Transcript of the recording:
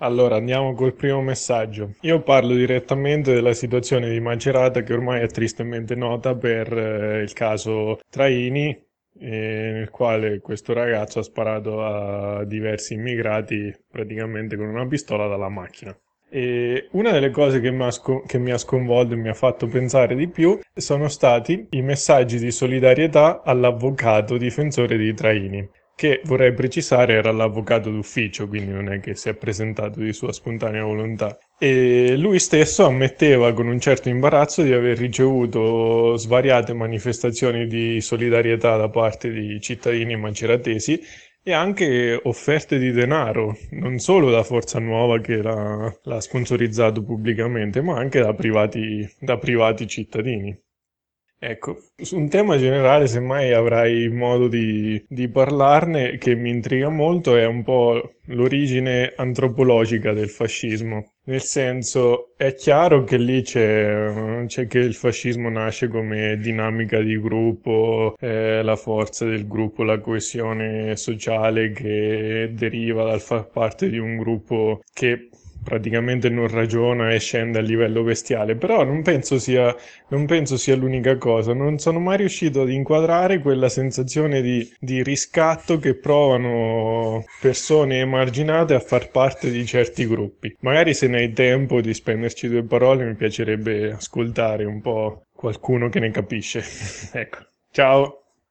Allora, andiamo col primo messaggio. Io parlo direttamente della situazione di Macerata che ormai è tristemente nota per eh, il caso Traini, eh, nel quale questo ragazzo ha sparato a diversi immigrati praticamente con una pistola dalla macchina. E una delle cose che mi, ha sco- che mi ha sconvolto e mi ha fatto pensare di più sono stati i messaggi di solidarietà all'avvocato difensore di Traini che vorrei precisare era l'avvocato d'ufficio, quindi non è che si è presentato di sua spontanea volontà. E lui stesso ammetteva con un certo imbarazzo di aver ricevuto svariate manifestazioni di solidarietà da parte di cittadini maceratesi e anche offerte di denaro, non solo da Forza Nuova che l'ha, l'ha sponsorizzato pubblicamente, ma anche da privati, da privati cittadini. Ecco, su un tema generale, semmai avrai modo di, di, parlarne, che mi intriga molto, è un po' l'origine antropologica del fascismo. Nel senso, è chiaro che lì c'è, c'è che il fascismo nasce come dinamica di gruppo, eh, la forza del gruppo, la coesione sociale che deriva dal far parte di un gruppo che praticamente non ragiona e scende a livello bestiale, però non penso sia, non penso sia l'unica cosa, non sono mai riuscito ad inquadrare quella sensazione di, di riscatto che provano persone emarginate a far parte di certi gruppi. Magari se ne hai tempo di spenderci due parole mi piacerebbe ascoltare un po' qualcuno che ne capisce. ecco, ciao!